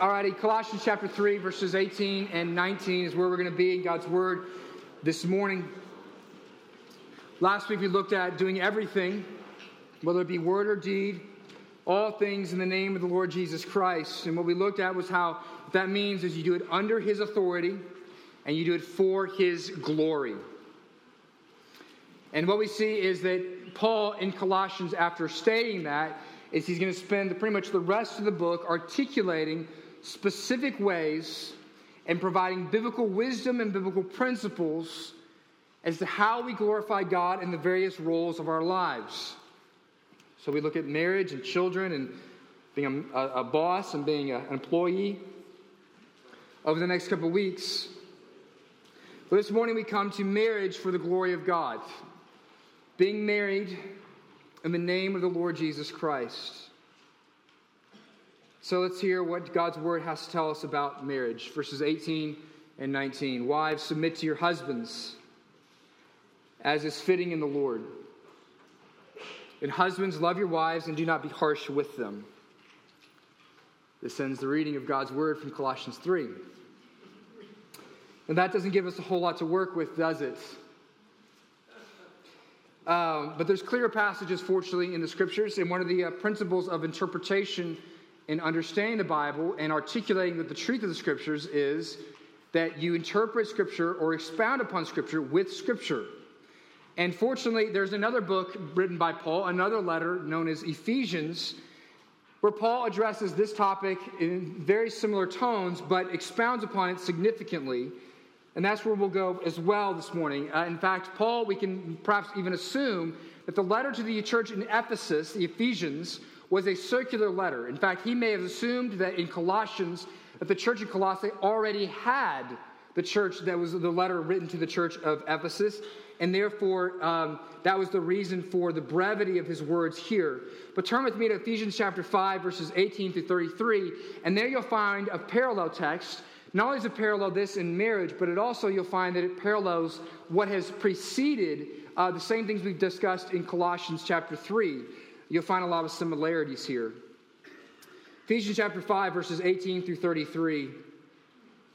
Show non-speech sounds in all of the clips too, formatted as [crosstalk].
Alrighty, Colossians chapter 3, verses 18 and 19 is where we're going to be in God's Word this morning. Last week we looked at doing everything, whether it be word or deed, all things in the name of the Lord Jesus Christ. And what we looked at was how that means is you do it under His authority and you do it for His glory. And what we see is that Paul in Colossians, after stating that, is he's going to spend pretty much the rest of the book articulating specific ways and providing biblical wisdom and biblical principles as to how we glorify God in the various roles of our lives. So we look at marriage and children and being a, a boss and being a, an employee over the next couple weeks. But this morning we come to marriage for the glory of God. Being married in the name of the Lord Jesus Christ. So let's hear what God's word has to tell us about marriage. Verses 18 and 19. Wives, submit to your husbands as is fitting in the Lord. And husbands, love your wives and do not be harsh with them. This ends the reading of God's word from Colossians 3. And that doesn't give us a whole lot to work with, does it? Um, but there's clear passages, fortunately, in the scriptures. And one of the uh, principles of interpretation in understanding the Bible and articulating the truth of the scriptures is that you interpret scripture or expound upon scripture with scripture. And fortunately, there's another book written by Paul, another letter known as Ephesians, where Paul addresses this topic in very similar tones, but expounds upon it significantly. And that's where we'll go as well this morning. Uh, in fact, Paul, we can perhaps even assume that the letter to the church in Ephesus, the Ephesians, was a circular letter. In fact, he may have assumed that in Colossians, that the church in Colossae already had the church that was the letter written to the church of Ephesus, and therefore um, that was the reason for the brevity of his words here. But turn with me to Ephesians chapter 5, verses 18 through 33, and there you'll find a parallel text. Not only does it parallel this in marriage, but it also you'll find that it parallels what has preceded uh, the same things we've discussed in Colossians chapter 3 you'll find a lot of similarities here. Ephesians chapter 5, verses 18 through 33.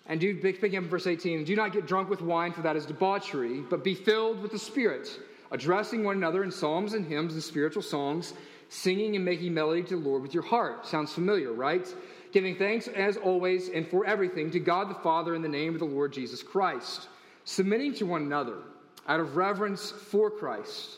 And do, picking up verse 18, do not get drunk with wine, for that is debauchery, but be filled with the Spirit, addressing one another in psalms and hymns and spiritual songs, singing and making melody to the Lord with your heart. Sounds familiar, right? Giving thanks as always and for everything to God the Father in the name of the Lord Jesus Christ, submitting to one another out of reverence for Christ.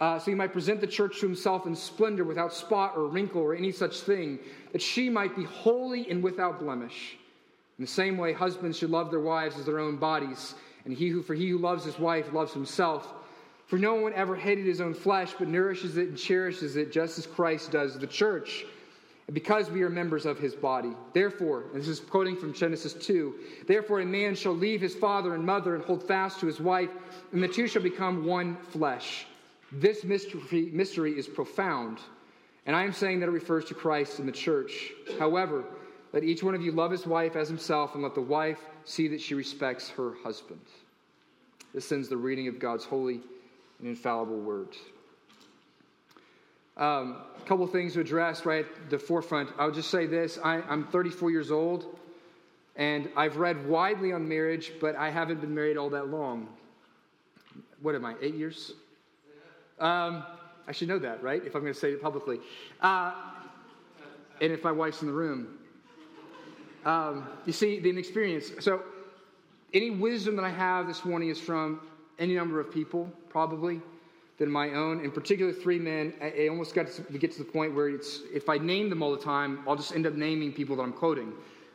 uh, so he might present the church to himself in splendor, without spot or wrinkle or any such thing, that she might be holy and without blemish. In the same way, husbands should love their wives as their own bodies, and he who, for he who loves his wife loves himself. For no one ever hated his own flesh, but nourishes it and cherishes it, just as Christ does the church. And because we are members of his body. Therefore, and this is quoting from Genesis 2 Therefore, a man shall leave his father and mother and hold fast to his wife, and the two shall become one flesh. This mystery, mystery is profound, and I am saying that it refers to Christ and the church. However, let each one of you love his wife as himself, and let the wife see that she respects her husband. This ends the reading of God's holy and infallible word. Um, a couple things to address right at the forefront. I would just say this I, I'm 34 years old, and I've read widely on marriage, but I haven't been married all that long. What am I, eight years? Um, I should know that, right? If I'm going to say it publicly. Uh, and if my wife's in the room. Um, you see, the inexperience. So, any wisdom that I have this morning is from any number of people, probably, than my own. In particular, three men. I, I almost got to get to the point where it's if I name them all the time, I'll just end up naming people that I'm quoting.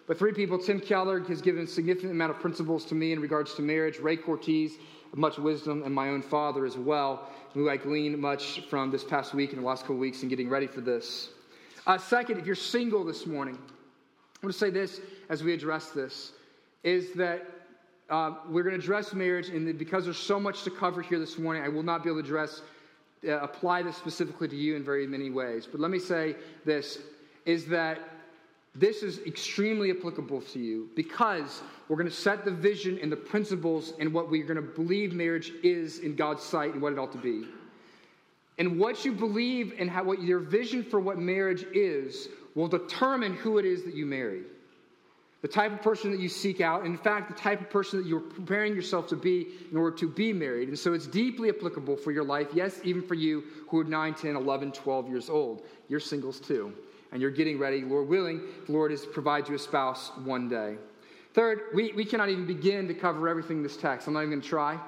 But three people. Tim Keller has given a significant amount of principles to me in regards to marriage. Ray Cortez, much wisdom, and my own father as well who I gleaned much from this past week and the last couple weeks in getting ready for this. Uh, second, if you're single this morning, I want to say this as we address this is that uh, we're going to address marriage, and because there's so much to cover here this morning, I will not be able to address, uh, apply this specifically to you in very many ways. But let me say this is that this is extremely applicable to you because we're going to set the vision and the principles and what we're going to believe marriage is in God's sight and what it ought to be. And what you believe and how, what your vision for what marriage is will determine who it is that you marry the type of person that you seek out, in fact, the type of person that you're preparing yourself to be in order to be married. And so it's deeply applicable for your life, yes, even for you who are 9, 10, 11, 12 years old. You're singles too, and you're getting ready, Lord willing, the Lord is to provide you a spouse one day. Third, we, we cannot even begin to cover everything in this text. I'm not even going to try.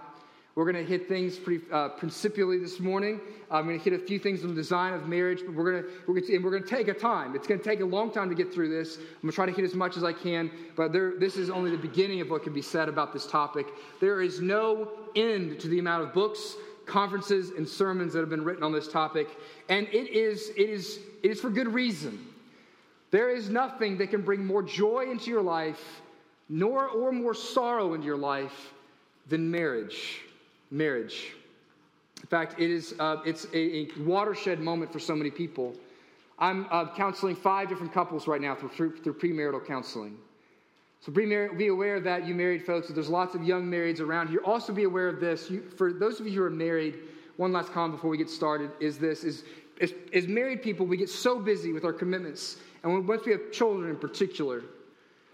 We're going to hit things pretty uh, principially this morning. I'm going to hit a few things on the design of marriage, but we're going to, we're going to, and we're going to take a time. It's going to take a long time to get through this. I'm going to try to hit as much as I can, but there, this is only the beginning of what can be said about this topic. There is no end to the amount of books, conferences, and sermons that have been written on this topic, and it is, it is, it is for good reason. There is nothing that can bring more joy into your life, nor or more sorrow into your life than marriage marriage. In fact, it is, uh, it's a, a, watershed moment for so many people. I'm uh, counseling five different couples right now through, through, through premarital counseling. So be aware of that, you married folks. There's lots of young marrieds around here. Also be aware of this. You, for those of you who are married, one last comment before we get started is this: is as, as married people, we get so busy with our commitments, and when, once we have children in particular,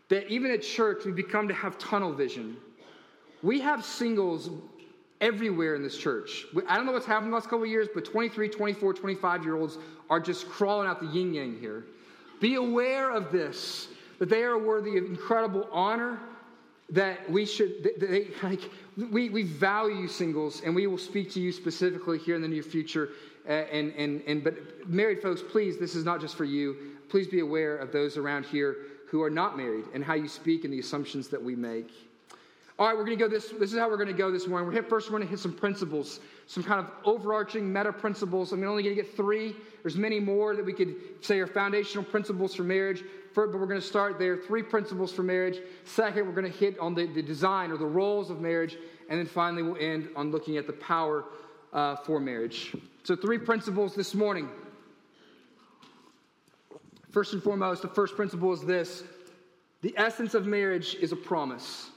that even at church we become to have tunnel vision. We have singles everywhere in this church. I don't know what's happened the last couple of years, but 23, 24, 25 year olds are just crawling out the yin yang here. Be aware of this, that they are worthy of incredible honor, that we should, they, like, we, we value singles, and we will speak to you specifically here in the near future. And, and, and, but married folks, please, this is not just for you. Please be aware of those around here who are not married and how you speak and the assumptions that we make. All right, we're going to go this. This is how we're going to go this morning. We're hit first. We're going to hit some principles, some kind of overarching meta principles. I'm only going to get three. There's many more that we could say are foundational principles for marriage. but we're going to start there. Three principles for marriage. Second, we're going to hit on the, the design or the roles of marriage, and then finally we'll end on looking at the power uh, for marriage. So, three principles this morning. First and foremost, the first principle is this: the essence of marriage is a promise.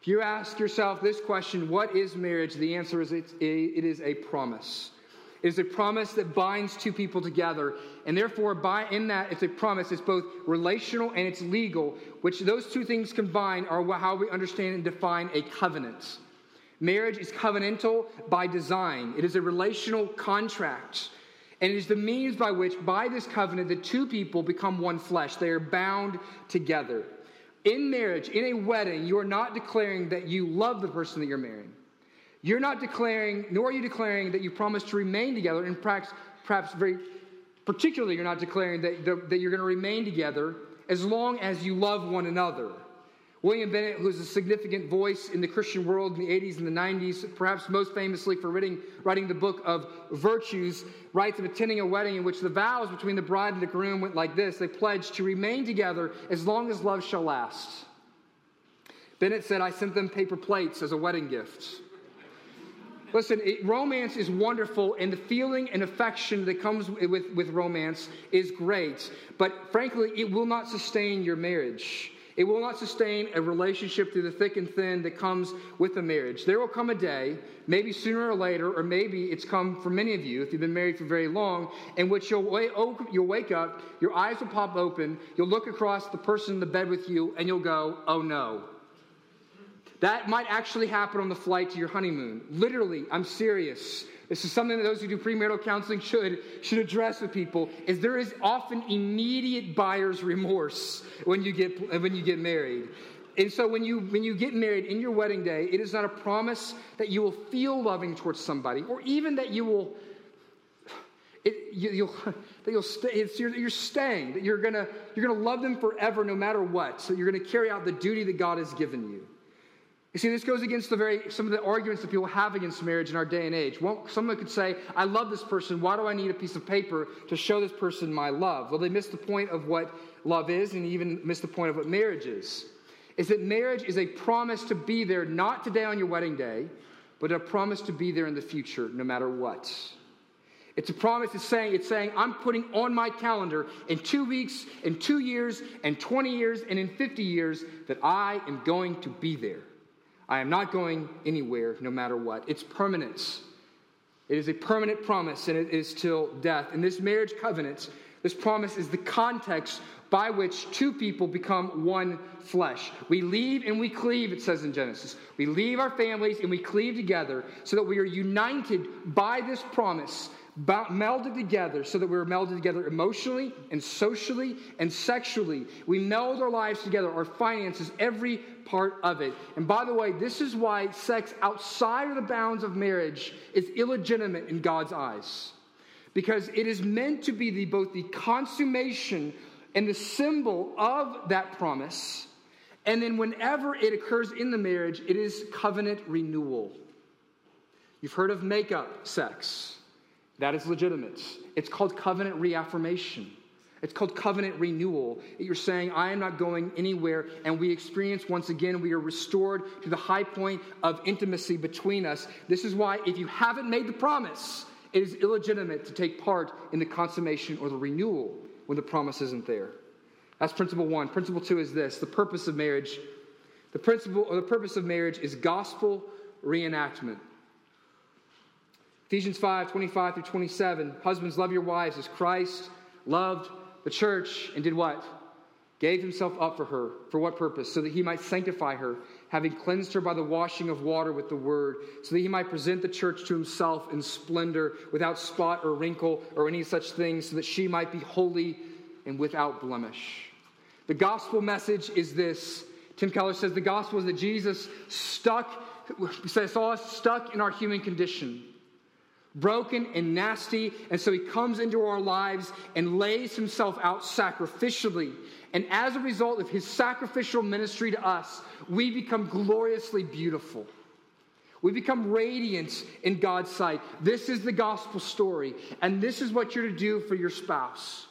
If you ask yourself this question, what is marriage? The answer is it's a, it is a promise. It is a promise that binds two people together. And therefore, by, in that, it's a promise. It's both relational and it's legal, which those two things combined are how we understand and define a covenant. Marriage is covenantal by design, it is a relational contract. And it is the means by which, by this covenant, the two people become one flesh. They are bound together. In marriage, in a wedding, you are not declaring that you love the person that you're marrying. You're not declaring, nor are you declaring that you promise to remain together. And perhaps, perhaps very particularly, you're not declaring that, that you're going to remain together as long as you love one another. William Bennett, who's a significant voice in the Christian world in the 80s and the 90s, perhaps most famously for writing, writing the book of Virtues, writes of attending a wedding in which the vows between the bride and the groom went like this They pledged to remain together as long as love shall last. Bennett said, I sent them paper plates as a wedding gift. Listen, it, romance is wonderful, and the feeling and affection that comes with, with romance is great. But frankly, it will not sustain your marriage. It will not sustain a relationship through the thick and thin that comes with a marriage. There will come a day, maybe sooner or later, or maybe it's come for many of you if you've been married for very long, in which you'll, wake, up, your eyes will pop open, you'll look across the person in the bed with you, and you'll go, oh no. That might actually happen on the flight to your honeymoon. Literally, I'm serious. This is something that those who do premarital counseling should, should address with people, is there is often immediate buyer's remorse when you get, when you get married. And so when you, when you get married in your wedding day, it is not a promise that you will feel loving towards somebody, or even that you will, it, you, will [laughs] that you'll stay, it's, you're, you're staying, that you're gonna, you're gonna love them forever no matter what. So you're gonna carry out the duty that God has given you. You see, this goes against the very some of the arguments that people have against marriage in our day and age. Someone could say, "I love this person. Why do I need a piece of paper to show this person my love?" Well, they miss the point of what love is, and even miss the point of what marriage is. is that marriage is a promise to be there not today on your wedding day, but a promise to be there in the future no matter what. It's a promise it's saying, it's saying, I'm putting on my calendar in two weeks, in two years, and 20 years, and in 50 years that I am going to be there. I am not going anywhere no matter what. It's permanence. It is a permanent promise, and it is till death. And this marriage covenant, this promise is the context by which two people become one flesh. We leave and we cleave, it says in Genesis. We leave our families and we cleave together so that we are united by this promise melded together so that we are melded together emotionally and socially and sexually. We meld our lives together, our finances, every part of it. And by the way, this is why sex outside of the bounds of marriage is illegitimate in God's eyes. Because it is meant to be the, both the consummation and the symbol of that promise. And then whenever it occurs in the marriage, it is covenant renewal. You've heard of makeup sex. That is legitimate. It's called covenant reaffirmation. It's called covenant renewal. You're saying, I am not going anywhere. And we experience once again, we are restored to the high point of intimacy between us. This is why, if you haven't made the promise, it is illegitimate to take part in the consummation or the renewal when the promise isn't there. That's principle one. Principle two is this the purpose of marriage. The principle or the purpose of marriage is gospel reenactment. Ephesians 5 25 through 27. Husbands, love your wives as Christ loved the church and did what? Gave himself up for her. For what purpose? So that he might sanctify her, having cleansed her by the washing of water with the word, so that he might present the church to himself in splendor, without spot or wrinkle or any such thing, so that she might be holy and without blemish. The gospel message is this. Tim Keller says the gospel is that Jesus stuck, saw us stuck in our human condition broken and nasty. And so he comes into our lives and lays himself out sacrificially. And as a result of his sacrificial ministry to us, we become gloriously beautiful. We become radiant in God's sight. This is the gospel story. And this is what you're to do for your spouse.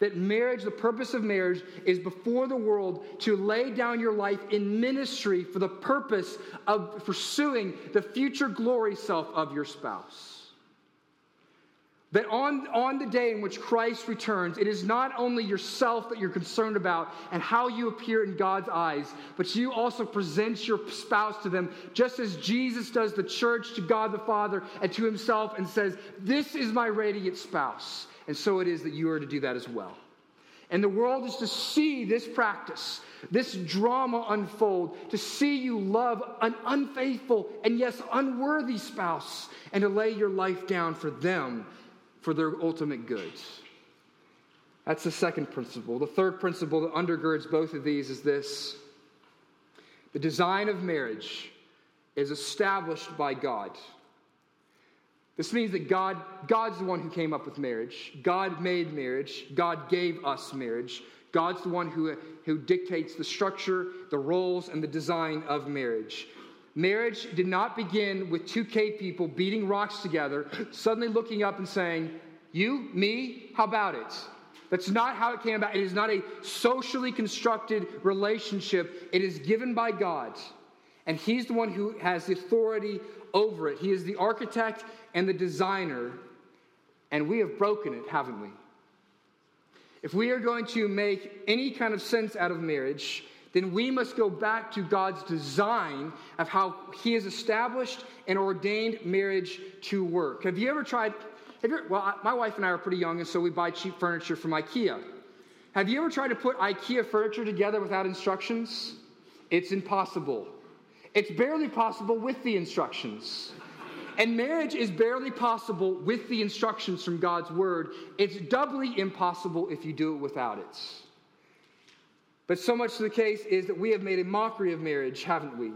That marriage, the purpose of marriage, is before the world to lay down your life in ministry for the purpose of pursuing the future glory self of your spouse. That on, on the day in which Christ returns, it is not only yourself that you're concerned about and how you appear in God's eyes, but you also present your spouse to them, just as Jesus does the church to God the Father and to himself and says, This is my radiant spouse. And so it is that you are to do that as well. And the world is to see this practice, this drama unfold, to see you love an unfaithful and yes, unworthy spouse, and to lay your life down for them for their ultimate goods. That's the second principle. The third principle that undergirds both of these is this the design of marriage is established by God. This means that God, God's the one who came up with marriage. God made marriage. God gave us marriage. God's the one who, who dictates the structure, the roles, and the design of marriage. Marriage did not begin with two cave people beating rocks together, suddenly looking up and saying, You, me, how about it? That's not how it came about. It is not a socially constructed relationship, it is given by God. And He's the one who has the authority over it. He is the architect and the designer. And we have broken it, haven't we? If we are going to make any kind of sense out of marriage, then we must go back to God's design of how He has established and ordained marriage to work. Have you ever tried? Have you, well, my wife and I are pretty young, and so we buy cheap furniture from IKEA. Have you ever tried to put IKEA furniture together without instructions? It's impossible. It's barely possible with the instructions. And marriage is barely possible with the instructions from God's word. It's doubly impossible if you do it without it. But so much of the case is that we have made a mockery of marriage, haven't we?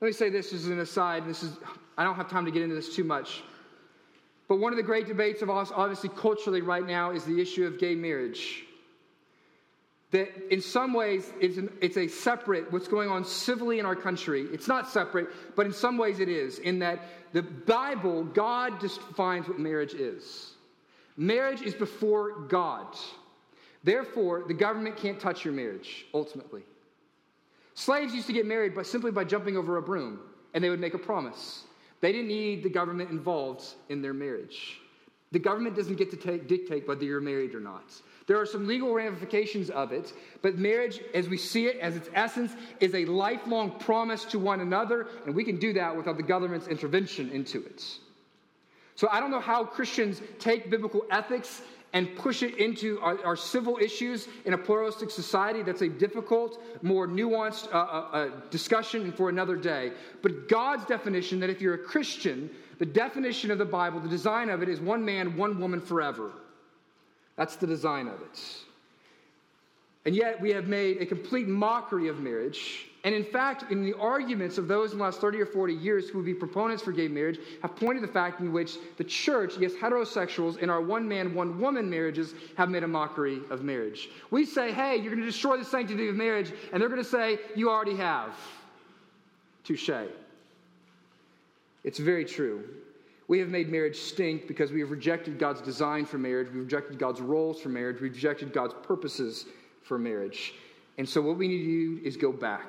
Let me say this as an aside. And this is I don't have time to get into this too much. But one of the great debates of us, obviously culturally right now, is the issue of gay marriage. That in some ways it's, an, it's a separate, what's going on civilly in our country. It's not separate, but in some ways it is, in that the Bible, God defines what marriage is. Marriage is before God. Therefore, the government can't touch your marriage, ultimately. Slaves used to get married by, simply by jumping over a broom, and they would make a promise. They didn't need the government involved in their marriage. The government doesn't get to take, dictate whether you're married or not. There are some legal ramifications of it, but marriage, as we see it, as its essence, is a lifelong promise to one another, and we can do that without the government's intervention into it. So I don't know how Christians take biblical ethics and push it into our, our, civil issues in a pluralistic society. That's a difficult, more nuanced uh, uh, uh, discussion for another day. But God's definition that if you're a Christian, the definition of the Bible, the design of it is one man, one woman forever. That's the design of it. And yet we have made a complete mockery of marriage and in fact, in the arguments of those in the last 30 or 40 years who would be proponents for gay marriage, have pointed to the fact in which the church, yes, heterosexuals in our one man, one woman marriages have made a mockery of marriage. We say, hey, you're going to destroy the sanctity of marriage, and they're going to say, you already have. Touche. It's very true. We have made marriage stink because we have rejected God's design for marriage, we've rejected God's roles for marriage, we've rejected God's purposes for marriage. And so, what we need to do is go back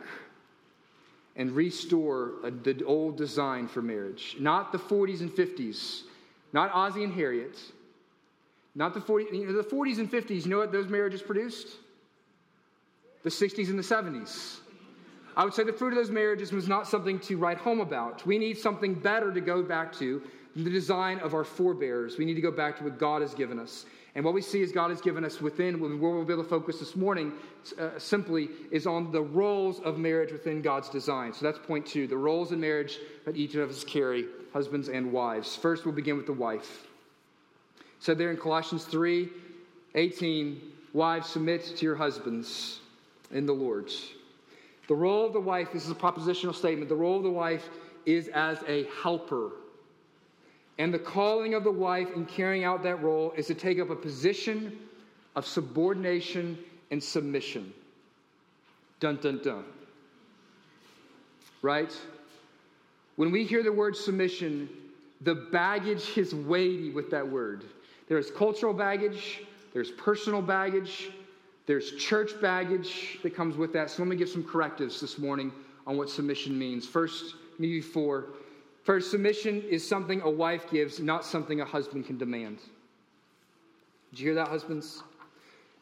and restore a, the old design for marriage. Not the 40s and 50s, not Ozzie and Harriet, not the 40s. You know, the 40s and 50s, you know what those marriages produced? The 60s and the 70s. I would say the fruit of those marriages was not something to write home about. We need something better to go back to the design of our forebears. We need to go back to what God has given us. And what we see is God has given us within, where we'll be able to focus this morning uh, simply is on the roles of marriage within God's design. So that's point two the roles in marriage that each of us carry, husbands and wives. First, we'll begin with the wife. So there in Colossians 3 18, wives, submit to your husbands in the Lord. The role of the wife, this is a propositional statement, the role of the wife is as a helper and the calling of the wife in carrying out that role is to take up a position of subordination and submission. Dun, dun, dun. Right? When we hear the word submission, the baggage is weighty with that word. There's cultural baggage, there's personal baggage, there's church baggage that comes with that. So let me give some correctives this morning on what submission means. First, maybe four. First, submission is something a wife gives, not something a husband can demand. Did you hear that, husbands?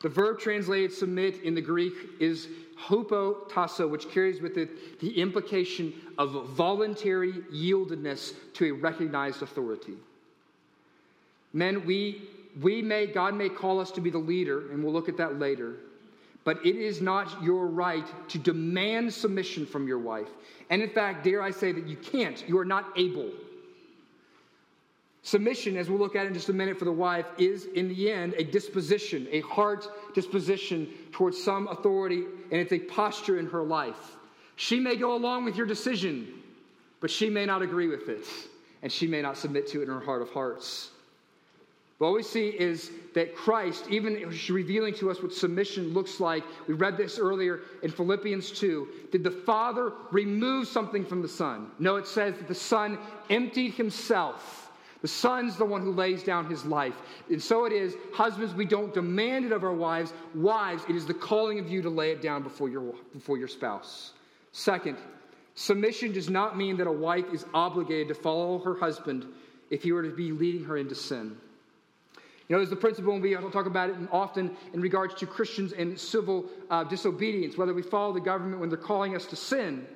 The verb translated submit in the Greek is hupotasso, which carries with it the implication of voluntary yieldedness to a recognized authority. Men, we, we may, God may call us to be the leader, and we'll look at that later, but it is not your right to demand submission from your wife. And in fact, dare I say that you can't, you are not able. Submission, as we'll look at in just a minute for the wife, is in the end a disposition, a heart disposition towards some authority, and it's a posture in her life. She may go along with your decision, but she may not agree with it, and she may not submit to it in her heart of hearts. What we see is that Christ, even revealing to us what submission looks like, we read this earlier in Philippians 2. Did the Father remove something from the Son? No, it says that the Son emptied himself. The Son's the one who lays down his life. And so it is, husbands, we don't demand it of our wives. Wives, it is the calling of you to lay it down before your, before your spouse. Second, submission does not mean that a wife is obligated to follow her husband if he were to be leading her into sin. You know, there's the principle, and we talk about it often in regards to Christians and civil uh, disobedience, whether we follow the government when they're calling us to sin.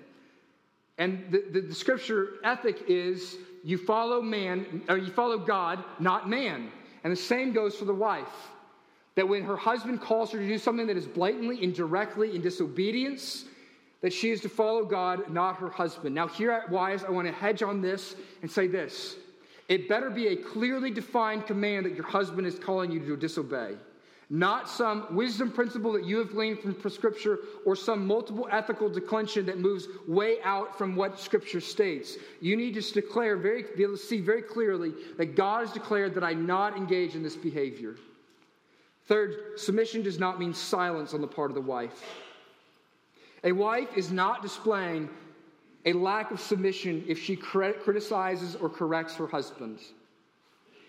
And the, the, the, scripture ethic is you follow man, or you follow God, not man. And the same goes for the wife. That when her husband calls her to do something that is blatantly and directly in disobedience, that she is to follow God, not her husband. Now, here at Wise, I want to hedge on this and say this it better be a clearly defined command that your husband is calling you to disobey. Not some wisdom principle that you have gleaned from Scripture or some multiple ethical declension that moves way out from what Scripture states. You need to declare very, be able to see very clearly that God has declared that I not engage in this behavior. Third, submission does not mean silence on the part of the wife. A wife is not displaying a lack of submission if she criticizes or corrects her husband.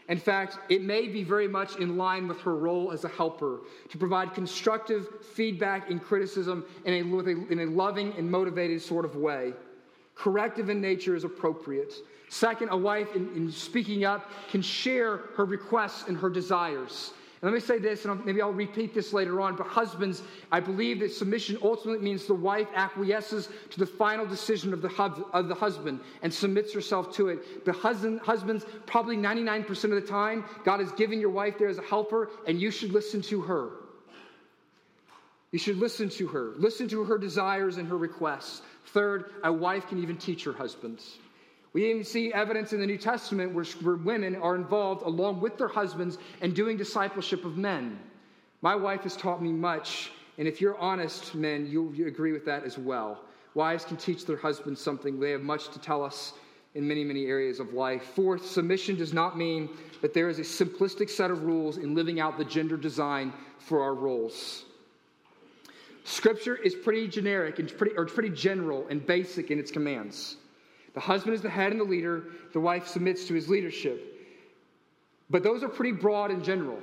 In fact, it may be very much in line with her role as a helper to provide constructive feedback and criticism in a, in a loving and motivated sort of way. Corrective in nature is appropriate. Second, a wife, in, in speaking up, can share her requests and her desires. And let me say this, and maybe I'll repeat this later on, but husbands, I believe that submission ultimately means the wife acquiesces to the final decision of the, hub, of the husband and submits herself to it. The husband, husbands, probably 99% of the time, God has given your wife there as a helper, and you should listen to her. You should listen to her. Listen to her desires and her requests. Third, a wife can even teach her husbands. We even see evidence in the New Testament where, where women are involved along with their husbands and doing discipleship of men. My wife has taught me much, and if you're honest, men, you'll you agree with that as well. Wives can teach their husbands something, they have much to tell us in many, many areas of life. Fourth, submission does not mean that there is a simplistic set of rules in living out the gender design for our roles. Scripture is pretty generic and pretty, or pretty general and basic in its commands. The husband is the head and the leader, the wife submits to his leadership. But those are pretty broad in general.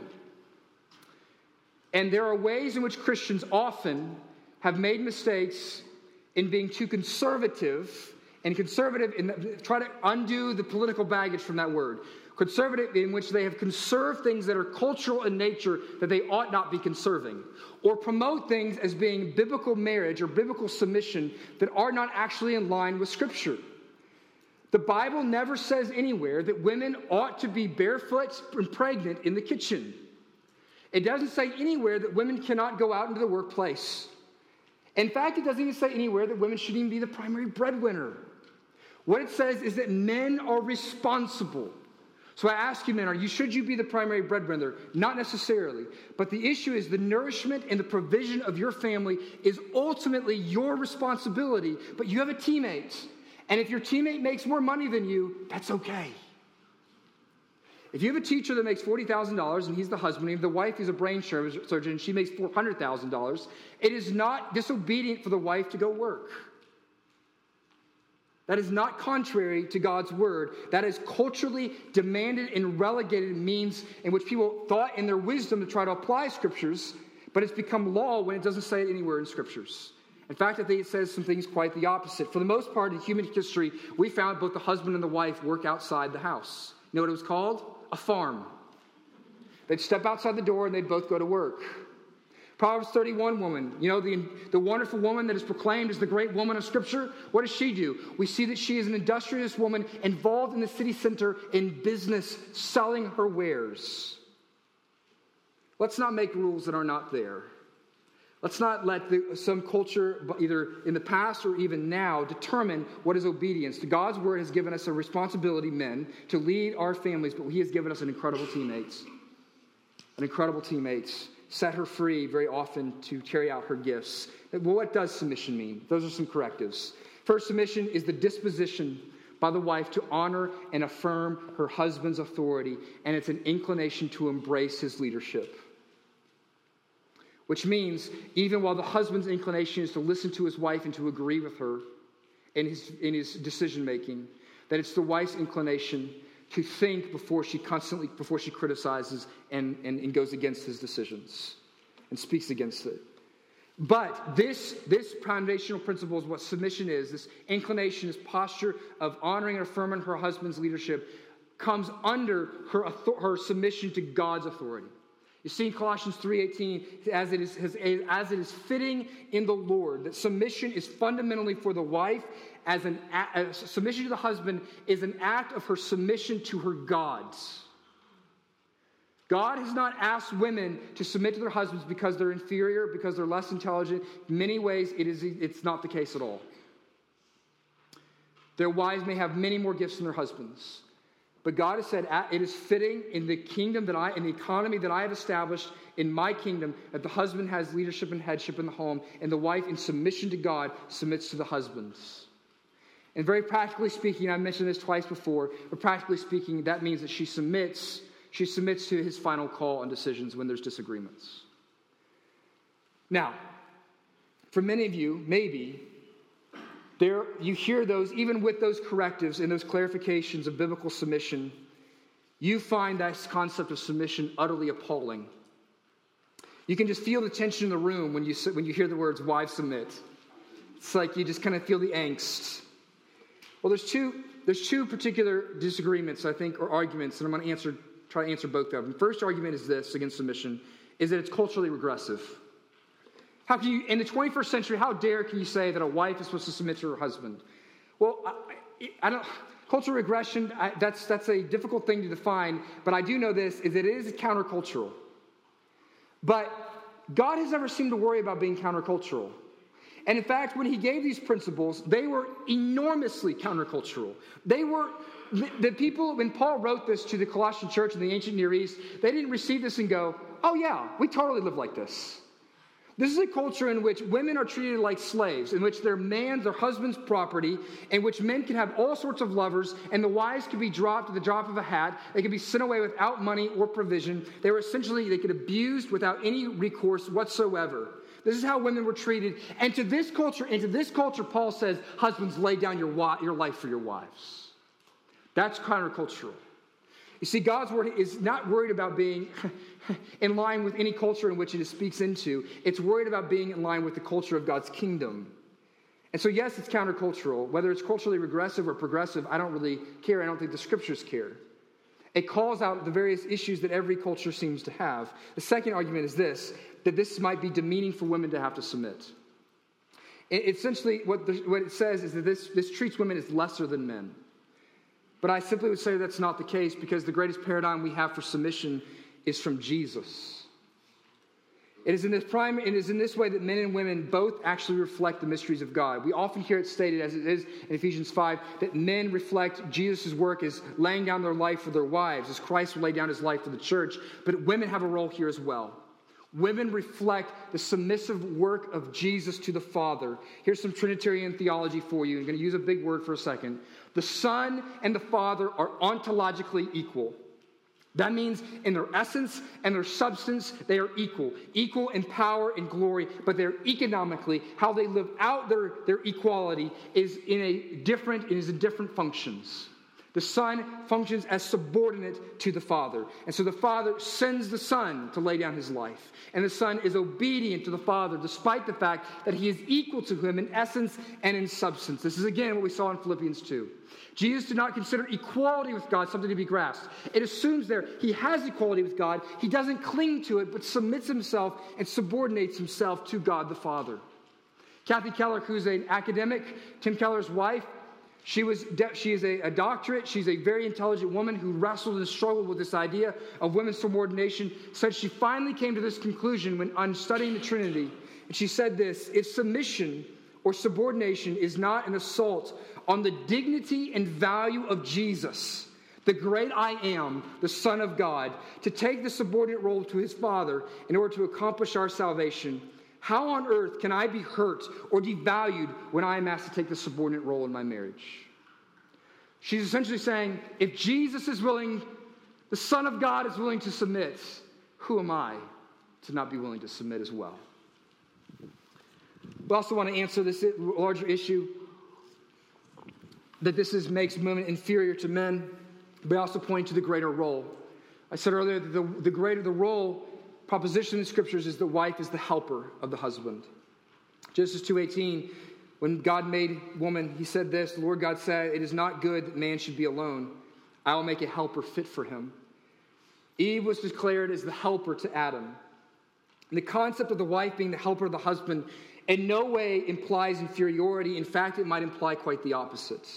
And there are ways in which Christians often have made mistakes in being too conservative and conservative in try to undo the political baggage from that word. Conservative in which they have conserved things that are cultural in nature that they ought not be conserving, or promote things as being biblical marriage or biblical submission that are not actually in line with Scripture. The Bible never says anywhere that women ought to be barefoot and pregnant in the kitchen. It doesn't say anywhere that women cannot go out into the workplace. In fact, it doesn't even say anywhere that women should even be the primary breadwinner. What it says is that men are responsible. So I ask you, men, are you should you be the primary breadwinner? Not necessarily. But the issue is the nourishment and the provision of your family is ultimately your responsibility. But you have a teammate and if your teammate makes more money than you, that's okay. If you have a teacher that makes $40,000 and he's the husband, and the wife is a brain surgeon and she makes $400,000, it is not disobedient for the wife to go work. That is not contrary to God's word. That is culturally demanded and relegated means in which people thought in their wisdom to try to apply scriptures, but it's become law when it doesn't say it anywhere in scriptures. In fact, I think it says some things quite the opposite. For the most part in human history, we found both the husband and the wife work outside the house. You know what it was called? A farm. They'd step outside the door and they'd both go to work. Proverbs 31 woman, you know, the, the wonderful woman that is proclaimed as the great woman of Scripture, what does she do? We see that she is an industrious woman involved in the city center in business, selling her wares. Let's not make rules that are not there. Let's not let the, some culture, either in the past or even now, determine what is obedience. God's word has given us a responsibility, men, to lead our families, but He has given us an incredible teammates. An incredible teammates. Set her free very often to carry out her gifts. Well, what does submission mean? Those are some correctives. First, submission is the disposition by the wife to honor and affirm her husband's authority, and it's an inclination to embrace his leadership which means even while the husband's inclination is to listen to his wife and to agree with her in his, in his decision making, that it's the wife's inclination to think before she constantly before she criticizes and, and, and goes against his decisions and speaks against it. But this, this foundational principle is what submission is. This inclination, this posture of honoring and affirming her husband's leadership comes under her, her submission to God's authority. You see in Colossians 3:18, as it is as it is fitting in the Lord, that submission is fundamentally for the wife, as an as submission to the husband is an act of her submission to her gods. God has not asked women to submit to their husbands because they're inferior, because they're less intelligent. In many ways, it is, it's not the case at all. Their wives may have many more gifts than their husbands. But God has said, it is fitting in the kingdom that I, in the economy that I have established in my kingdom, that the husband has leadership and headship in the home, and the wife, in submission to God, submits to the husbands. And very practically speaking, I mentioned this twice before, but practically speaking, that means that she submits, she submits to his final call on decisions when there's disagreements. Now, for many of you, maybe there, you hear those, even with those correctives and those clarifications of biblical submission, you find that concept of submission utterly appalling. You can just feel the tension in the room when you, when you hear the words, wives submit. It's like you just kind of feel the angst. Well, there's two, there's two particular disagreements, I think, or arguments, and I'm going to answer, try to answer both of them. First argument is this against submission, is that it's culturally regressive. How can you, in the 21st century, how dare can you say that a wife is supposed to submit to her husband? Well, I, I don't, cultural regression, I, that's, that's a difficult thing to define, but I do know this, is it is countercultural. But God has never seemed to worry about being countercultural. And in fact, when he gave these principles, they were enormously countercultural. They were, the people, when Paul wrote this to the Colossian church in the ancient Near East, they didn't receive this and go, oh yeah, we totally live like this. This is a culture in which women are treated like slaves, in which they're man's, their husband's property, in which men can have all sorts of lovers, and the wives can be dropped at the drop of a hat. They can be sent away without money or provision. They were essentially, they could abused without any recourse whatsoever. This is how women were treated. And to this culture, and to this culture, Paul says, husbands, lay down your, your life for your wives. That's countercultural. You see, God's word is not worried about being [laughs] [laughs] in line with any culture in which it speaks into. It's worried about being in line with the culture of God's kingdom. And so, yes, it's countercultural. Whether it's culturally regressive or progressive, I don't really care. I don't think the scriptures care. It calls out the various issues that every culture seems to have. The second argument is this that this might be demeaning for women to have to submit. It, essentially, what, the, what it says is that this, this treats women as lesser than men. But I simply would say that's not the case because the greatest paradigm we have for submission is from Jesus. It is in this prime, it is in this way that men and women both actually reflect the mysteries of God. We often hear it stated, as it is in Ephesians 5, that men reflect Jesus' work as laying down their life for their wives, as Christ laid down his life for the church. But women have a role here as well. Women reflect the submissive work of Jesus to the Father. Here's some Trinitarian theology for you. I'm going to use a big word for a second. The Son and the Father are ontologically equal. That means in their essence and their substance, they are equal. Equal in power and glory, but they're economically, how they live out their, their equality is in a different, is in different functions. The Son functions as subordinate to the Father. And so the Father sends the Son to lay down his life. And the Son is obedient to the Father despite the fact that he is equal to him in essence and in substance. This is again what we saw in Philippians 2. Jesus did not consider equality with God something to be grasped. It assumes there he has equality with God. He doesn't cling to it, but submits himself and subordinates himself to God the Father. Kathy Keller, who's an academic, Tim Keller's wife, she, was she is a, a doctorate. She's a very intelligent woman who wrestled and struggled with this idea of women's subordination. Said she finally came to this conclusion when on studying the Trinity. And she said this if submission or subordination is not an assault on the dignity and value of Jesus, the great I am, the Son of God, to take the subordinate role to his Father in order to accomplish our salvation, how on earth can I be hurt or devalued when I am asked to take the subordinate role in my marriage? She's essentially saying if Jesus is willing, the Son of God is willing to submit, who am I to not be willing to submit as well? We also want to answer this larger issue that this is, makes women inferior to men, but also point to the greater role. I said earlier that the, the greater the role, proposition in scriptures is the wife is the helper of the husband. Genesis 2:18, when God made woman, he said this, the Lord God said, It is not good that man should be alone. I will make a helper fit for him. Eve was declared as the helper to Adam. And the concept of the wife being the helper of the husband in no way implies inferiority. In fact, it might imply quite the opposite.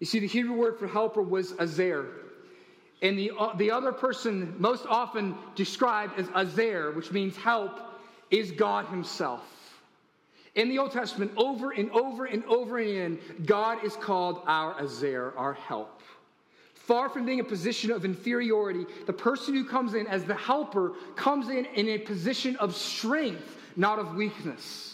You see, the Hebrew word for helper was azer. And the, uh, the other person most often described as azer, which means help, is God Himself. In the Old Testament, over and over and over again, God is called our azer, our help. Far from being a position of inferiority, the person who comes in as the helper comes in in a position of strength, not of weakness.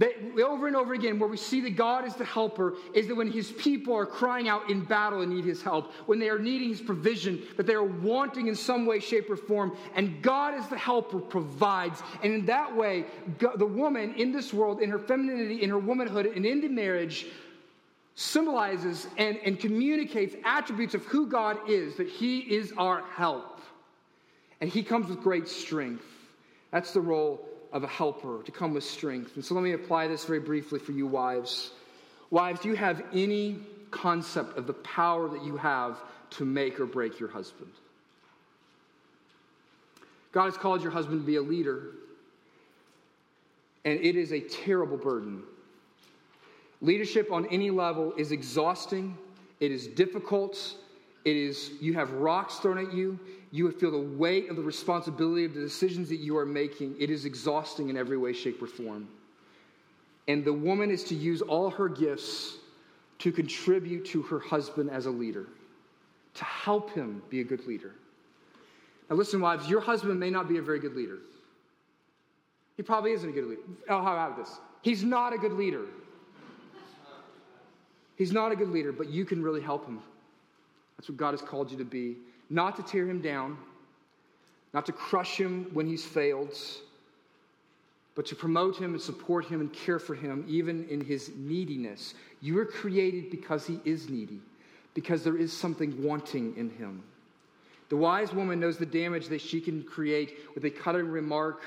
That over and over again, where we see that God is the helper, is that when his people are crying out in battle and need his help, when they are needing his provision, that they are wanting in some way, shape, or form, and God is the helper, provides. And in that way, God, the woman in this world, in her femininity, in her womanhood, and into marriage, symbolizes and, and communicates attributes of who God is, that He is our help. And He comes with great strength. That's the role of a helper, to come with strength. And so let me apply this very briefly for you, wives. Wives, do you have any concept of the power that you have to make or break your husband? God has called your husband to be a leader, and it is a terrible burden. Leadership on any level is exhausting, it is difficult, it is you have rocks thrown at you, you would feel the weight of the responsibility of the decisions that you are making. It is exhausting in every way, shape, or form. And the woman is to use all her gifts to contribute to her husband as a leader, to help him be a good leader. Now, listen, wives, your husband may not be a very good leader. He probably isn't a good leader. Oh, how about this? He's not a good leader. He's not a good leader, but you can really help him. That's what God has called you to be. Not to tear him down, not to crush him when he's failed, but to promote him and support him and care for him, even in his neediness. You were created because he is needy, because there is something wanting in him. The wise woman knows the damage that she can create with a cutting remark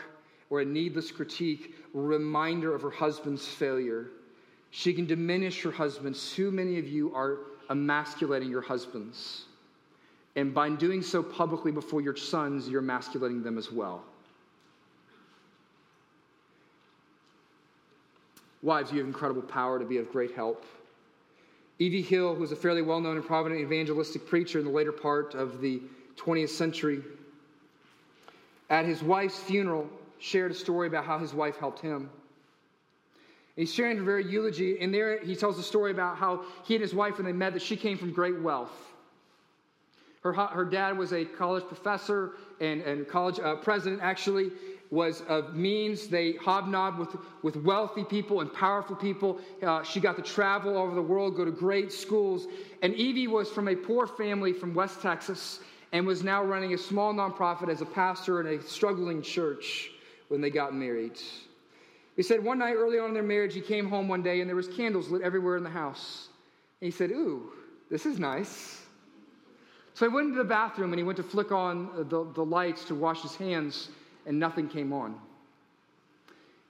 or a needless critique, a reminder of her husband's failure. She can diminish her husband. Too many of you are emasculating your husbands. And by doing so publicly before your sons, you're emasculating them as well. Wives, you have incredible power to be of great help. E.V. Hill, who was a fairly well known and prominent evangelistic preacher in the later part of the 20th century, at his wife's funeral, shared a story about how his wife helped him. he's sharing a very eulogy, and there he tells a story about how he and his wife, when they met, that she came from great wealth. Her, her dad was a college professor and, and college uh, president, actually, was of means. They hobnobbed with, with wealthy people and powerful people. Uh, she got to travel all over the world, go to great schools. And E.V. was from a poor family from West Texas and was now running a small nonprofit as a pastor in a struggling church when they got married. He said one night early on in their marriage, he came home one day and there was candles lit everywhere in the house. And he said, Ooh, this is nice. So he went into the bathroom and he went to flick on the, the lights to wash his hands, and nothing came on.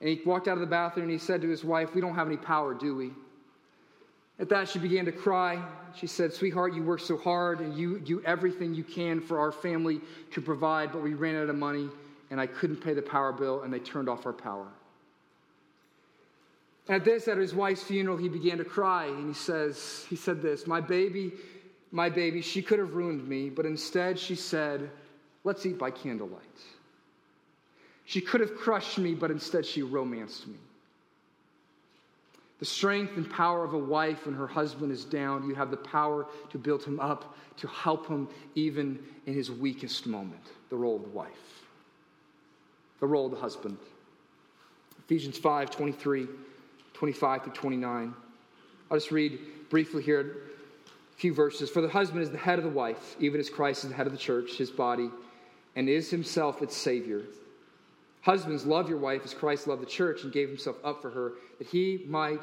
And he walked out of the bathroom and he said to his wife, We don't have any power, do we? At that, she began to cry. She said, Sweetheart, you work so hard and you do everything you can for our family to provide, but we ran out of money and I couldn't pay the power bill and they turned off our power. At this, at his wife's funeral, he began to cry and he says, he said this, My baby my baby, she could have ruined me, but instead she said, Let's eat by candlelight. She could have crushed me, but instead she romanced me. The strength and power of a wife when her husband is down, you have the power to build him up, to help him even in his weakest moment. The role of the wife, the role of the husband. Ephesians 5 23, 25 through 29. I'll just read briefly here few verses. For the husband is the head of the wife, even as Christ is the head of the church, his body, and is himself its Savior. Husbands, love your wife as Christ loved the church and gave himself up for her, that he might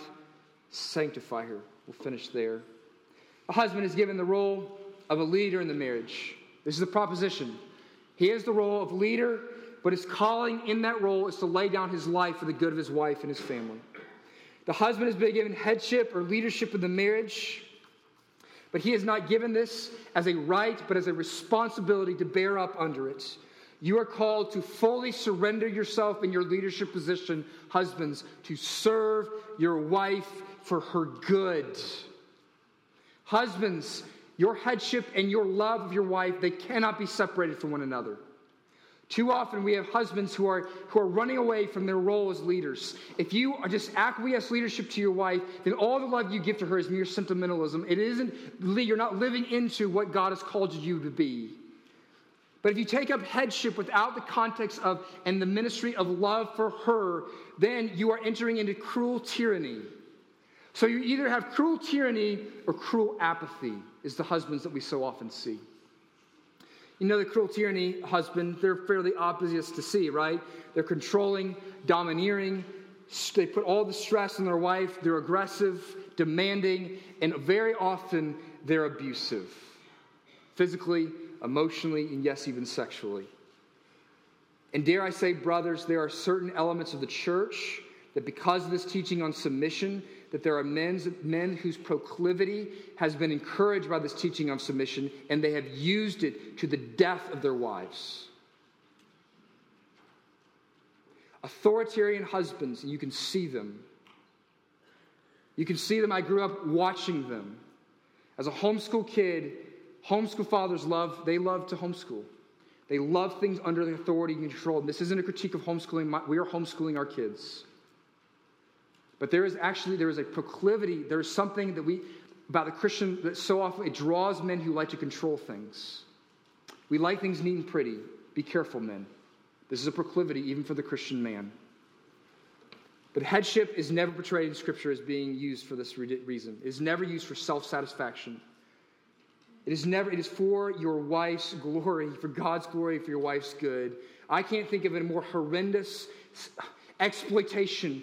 sanctify her. We'll finish there. A husband is given the role of a leader in the marriage. This is a proposition. He has the role of leader, but his calling in that role is to lay down his life for the good of his wife and his family. The husband has been given headship or leadership in the marriage. But he has not given this as a right, but as a responsibility to bear up under it. You are called to fully surrender yourself in your leadership position, husbands, to serve your wife for her good. Husbands, your headship and your love of your wife, they cannot be separated from one another. Too often we have husbands who are, who are running away from their role as leaders. If you just acquiesce leadership to your wife, then all the love you give to her is mere sentimentalism. It isn't, you're not living into what God has called you to be. But if you take up headship without the context of and the ministry of love for her, then you are entering into cruel tyranny. So you either have cruel tyranny or cruel apathy, is the husbands that we so often see. You know, the cruel tyranny husband, they're fairly obvious to see, right? They're controlling, domineering. They put all the stress on their wife. They're aggressive, demanding, and very often they're abusive physically, emotionally, and yes, even sexually. And dare I say, brothers, there are certain elements of the church that because of this teaching on submission, that there are men, men whose proclivity has been encouraged by this teaching on submission, and they have used it to the death of their wives. Authoritarian husbands, and you can see them. You can see them. I grew up watching them. As a homeschool kid, homeschool fathers love, they love to homeschool. They love things under the authority and control. And this isn't a critique of homeschooling. We are homeschooling our kids. But there is actually there is a proclivity, there is something that we about the Christian that so often it draws men who like to control things. We like things neat and pretty. Be careful, men. This is a proclivity even for the Christian man. But headship is never portrayed in Scripture as being used for this reason. It is never used for self satisfaction. It is never, it is for your wife's glory, for God's glory, for your wife's good. I can't think of a more horrendous exploitation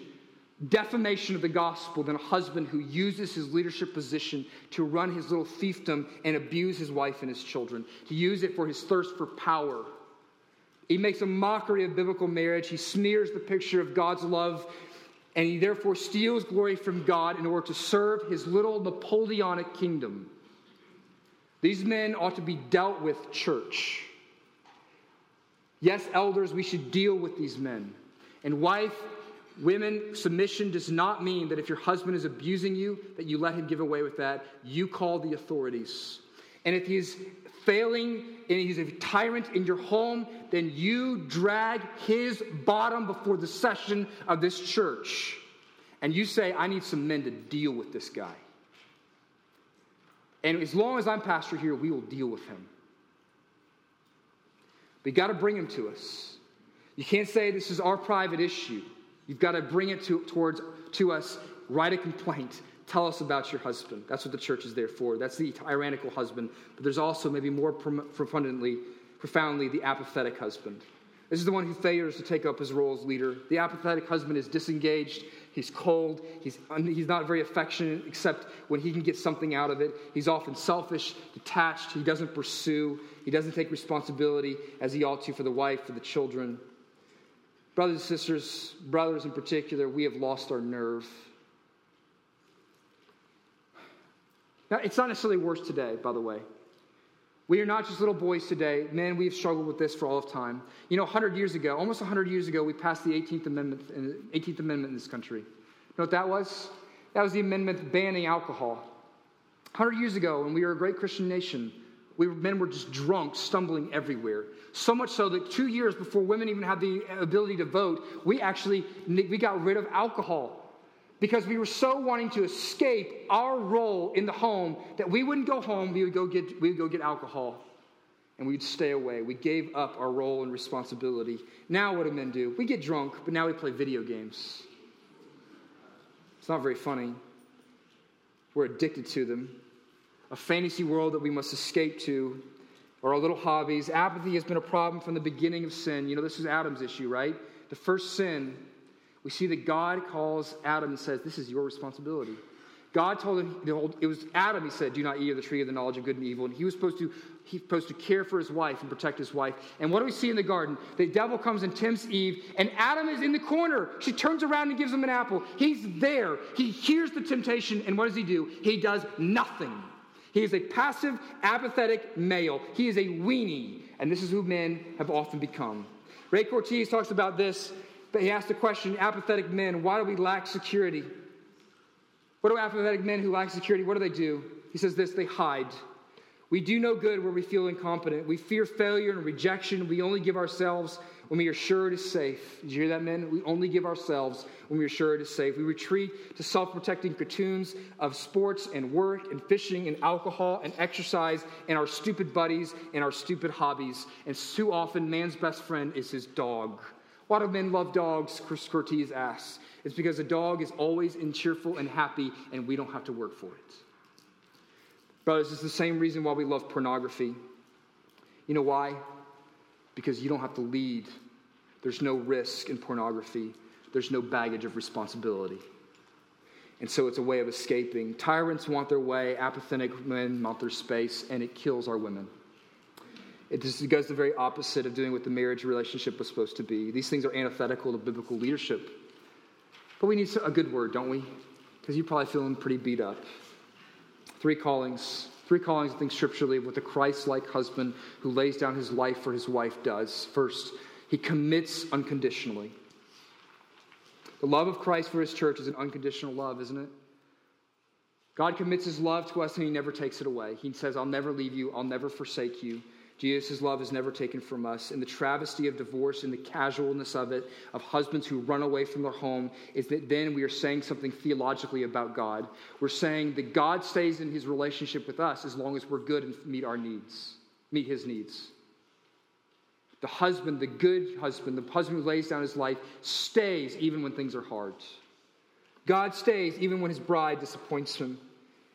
defamation of the gospel than a husband who uses his leadership position to run his little fiefdom and abuse his wife and his children, to use it for his thirst for power. He makes a mockery of biblical marriage. He smears the picture of God's love, and he therefore steals glory from God in order to serve his little Napoleonic kingdom. These men ought to be dealt with, church. Yes, elders, we should deal with these men. And wife, Women, submission does not mean that if your husband is abusing you, that you let him give away with that. You call the authorities. And if he's failing and he's a tyrant in your home, then you drag his bottom before the session of this church. And you say, I need some men to deal with this guy. And as long as I'm pastor here, we will deal with him. We got to bring him to us. You can't say this is our private issue. You've got to bring it to, towards, to us, write a complaint. Tell us about your husband. That's what the church is there for. That's the tyrannical husband. But there's also, maybe more profoundly, profoundly, the apathetic husband. This is the one who fails to take up his role as leader. The apathetic husband is disengaged. He's cold. He's, he's not very affectionate, except when he can get something out of it. He's often selfish, detached. He doesn't pursue. He doesn't take responsibility as he ought to for the wife, for the children. Brothers and sisters, brothers in particular, we have lost our nerve. Now, it's not necessarily worse today, by the way. We are not just little boys today. Man, we've struggled with this for all of time. You know, 100 years ago, almost 100 years ago, we passed the 18th Amendment, uh, 18th Amendment in this country. You know what that was? That was the amendment banning alcohol. 100 years ago, when we were a great Christian nation, we men were just drunk, stumbling everywhere. So much so that two years before women even had the ability to vote, we actually we got rid of alcohol because we were so wanting to escape our role in the home that we wouldn't go home. We would go get we would go get alcohol, and we'd stay away. We gave up our role and responsibility. Now, what do men do? We get drunk, but now we play video games. It's not very funny. We're addicted to them a fantasy world that we must escape to, or our little hobbies. Apathy has been a problem from the beginning of sin. You know, this is Adam's issue, right? The first sin, we see that God calls Adam and says, This is your responsibility. God told him, it was Adam, he said, do not eat of the tree of the knowledge of good and evil. And he was supposed to, he's supposed to care for his wife and protect his wife. And what do we see in the garden? The devil comes and tempts Eve, and Adam is in the corner. She turns around and gives him an apple. He's there. He hears the temptation, and what does he do? He does nothing. He is a passive, apathetic male. He is a weenie, and this is who men have often become. Ray Cortez talks about this, but he asked the question apathetic men, why do we lack security? What do apathetic men who lack security, what do they do? He says this they hide. We do no good where we feel incompetent. We fear failure and rejection. We only give ourselves when we are sure it is safe. Did you hear that, men? We only give ourselves when we are sure it is safe. We retreat to self protecting cartoons of sports and work and fishing and alcohol and exercise and our stupid buddies and our stupid hobbies. And too often, man's best friend is his dog. Why do men love dogs? Chris Cortese asks. It's because a dog is always in cheerful and happy, and we don't have to work for it. Brothers, it's the same reason why we love pornography. You know why? Because you don't have to lead. There's no risk in pornography, there's no baggage of responsibility. And so it's a way of escaping. Tyrants want their way, apathetic men want their space, and it kills our women. It just goes the very opposite of doing what the marriage relationship was supposed to be. These things are antithetical to biblical leadership. But we need a good word, don't we? Because you're probably feeling pretty beat up. Three callings. Three callings, I think, scripturally, what the Christ like husband who lays down his life for his wife does. First, he commits unconditionally. The love of Christ for his church is an unconditional love, isn't it? God commits his love to us and he never takes it away. He says, I'll never leave you, I'll never forsake you. Jesus' love is never taken from us. And the travesty of divorce and the casualness of it, of husbands who run away from their home, is that then we are saying something theologically about God. We're saying that God stays in his relationship with us as long as we're good and meet our needs, meet his needs. The husband, the good husband, the husband who lays down his life, stays even when things are hard. God stays even when his bride disappoints him.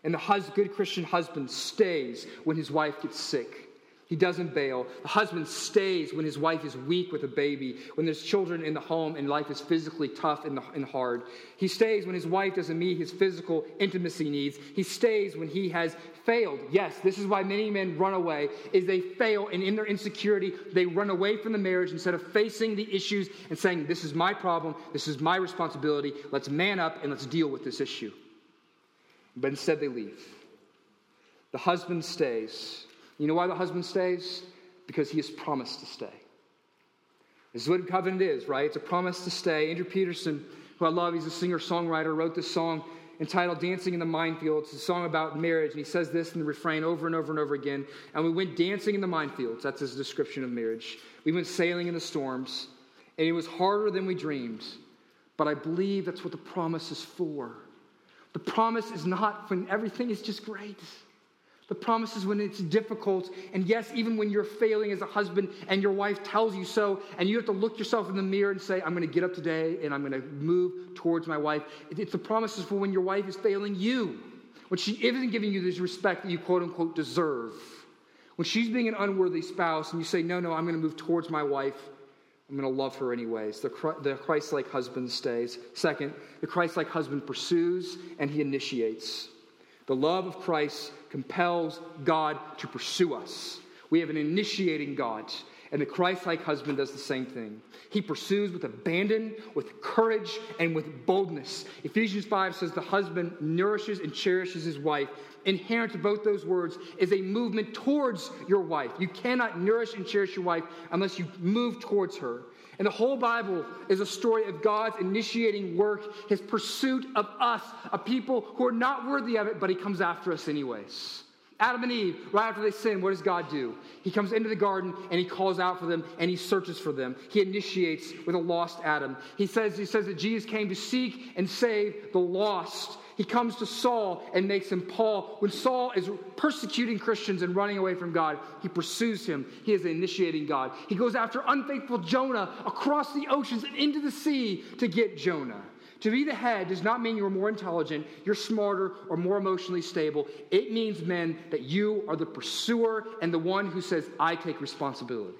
And the good Christian husband stays when his wife gets sick. He doesn't bail. The husband stays when his wife is weak with a baby, when there's children in the home and life is physically tough and, hard. He stays when his wife doesn't meet his physical intimacy needs. He stays when he has failed. Yes, this is why many men run away is they fail and in their insecurity they run away from the marriage instead of facing the issues and saying this is my problem, this is my responsibility. Let's man up and let's deal with this issue. But instead they leave. The husband stays you know why the husband stays? Because he has promised to stay. This is what a covenant is, right? It's a promise to stay. Andrew Peterson, who I love, he's a singer songwriter, wrote this song entitled Dancing in the Minefield. It's a song about marriage, and he says this in the refrain over and over and over again. And we went dancing in the minefields. That's his description of marriage. We went sailing in the storms, and it was harder than we dreamed. But I believe that's what the promise is for. The promise is not when everything is just great. The promise is when it's difficult. And yes, even when you're failing as a husband and your wife tells you so, and you have to look yourself in the mirror and say, I'm going to get up today and I'm going to move towards my wife. It's the promises for when your wife is failing you, when she isn't giving you this respect that you quote unquote deserve. When she's being an unworthy spouse and you say, No, no, I'm going to move towards my wife. I'm going to love her anyways. The, the Christ like husband stays. Second, the Christ like husband pursues and he initiates. The love of Christ compels God to pursue us. We have an initiating God, and the Christ like husband does the same thing. He pursues with abandon, with courage, and with boldness. Ephesians 5 says the husband nourishes and cherishes his wife. Inherent to both those words is a movement towards your wife. You cannot nourish and cherish your wife unless you move towards her. And the whole Bible is a story of God's initiating work, his pursuit of us, a people who are not worthy of it, but he comes after us anyways. Adam and Eve, right after they sin, what does God do? He comes into the garden and he calls out for them and he searches for them. He initiates with a lost Adam. He says, he says that Jesus came to seek and save the lost. He comes to Saul and makes him Paul. When Saul is persecuting Christians and running away from God, he pursues him. He is initiating God. He goes after unfaithful Jonah across the oceans and into the sea to get Jonah. To be the head does not mean you're more intelligent, you're smarter, or more emotionally stable. It means, men, that you are the pursuer and the one who says, I take responsibility.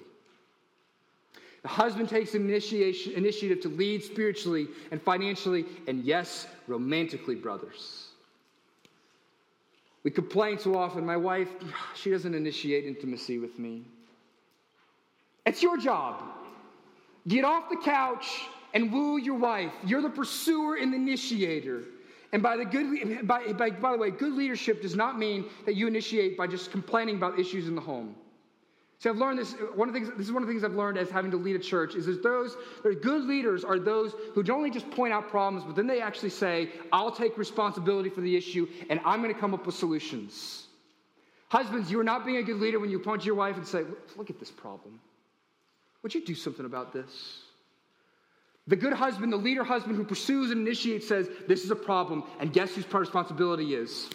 The husband takes initiation, initiative to lead spiritually and financially, and yes, romantically, brothers. We complain so often, my wife, [sighs] she doesn't initiate intimacy with me. It's your job. Get off the couch and woo your wife. You're the pursuer and the initiator. And by the good, by, by, by the way, good leadership does not mean that you initiate by just complaining about issues in the home. See, I've learned this. One of the things, this is one of the things I've learned as having to lead a church is that those that good leaders are those who don't only just point out problems, but then they actually say, "I'll take responsibility for the issue, and I'm going to come up with solutions." Husbands, you are not being a good leader when you point to your wife and say, "Look at this problem. Would you do something about this?" The good husband, the leader husband who pursues and initiates, says, "This is a problem," and guess whose responsibility is?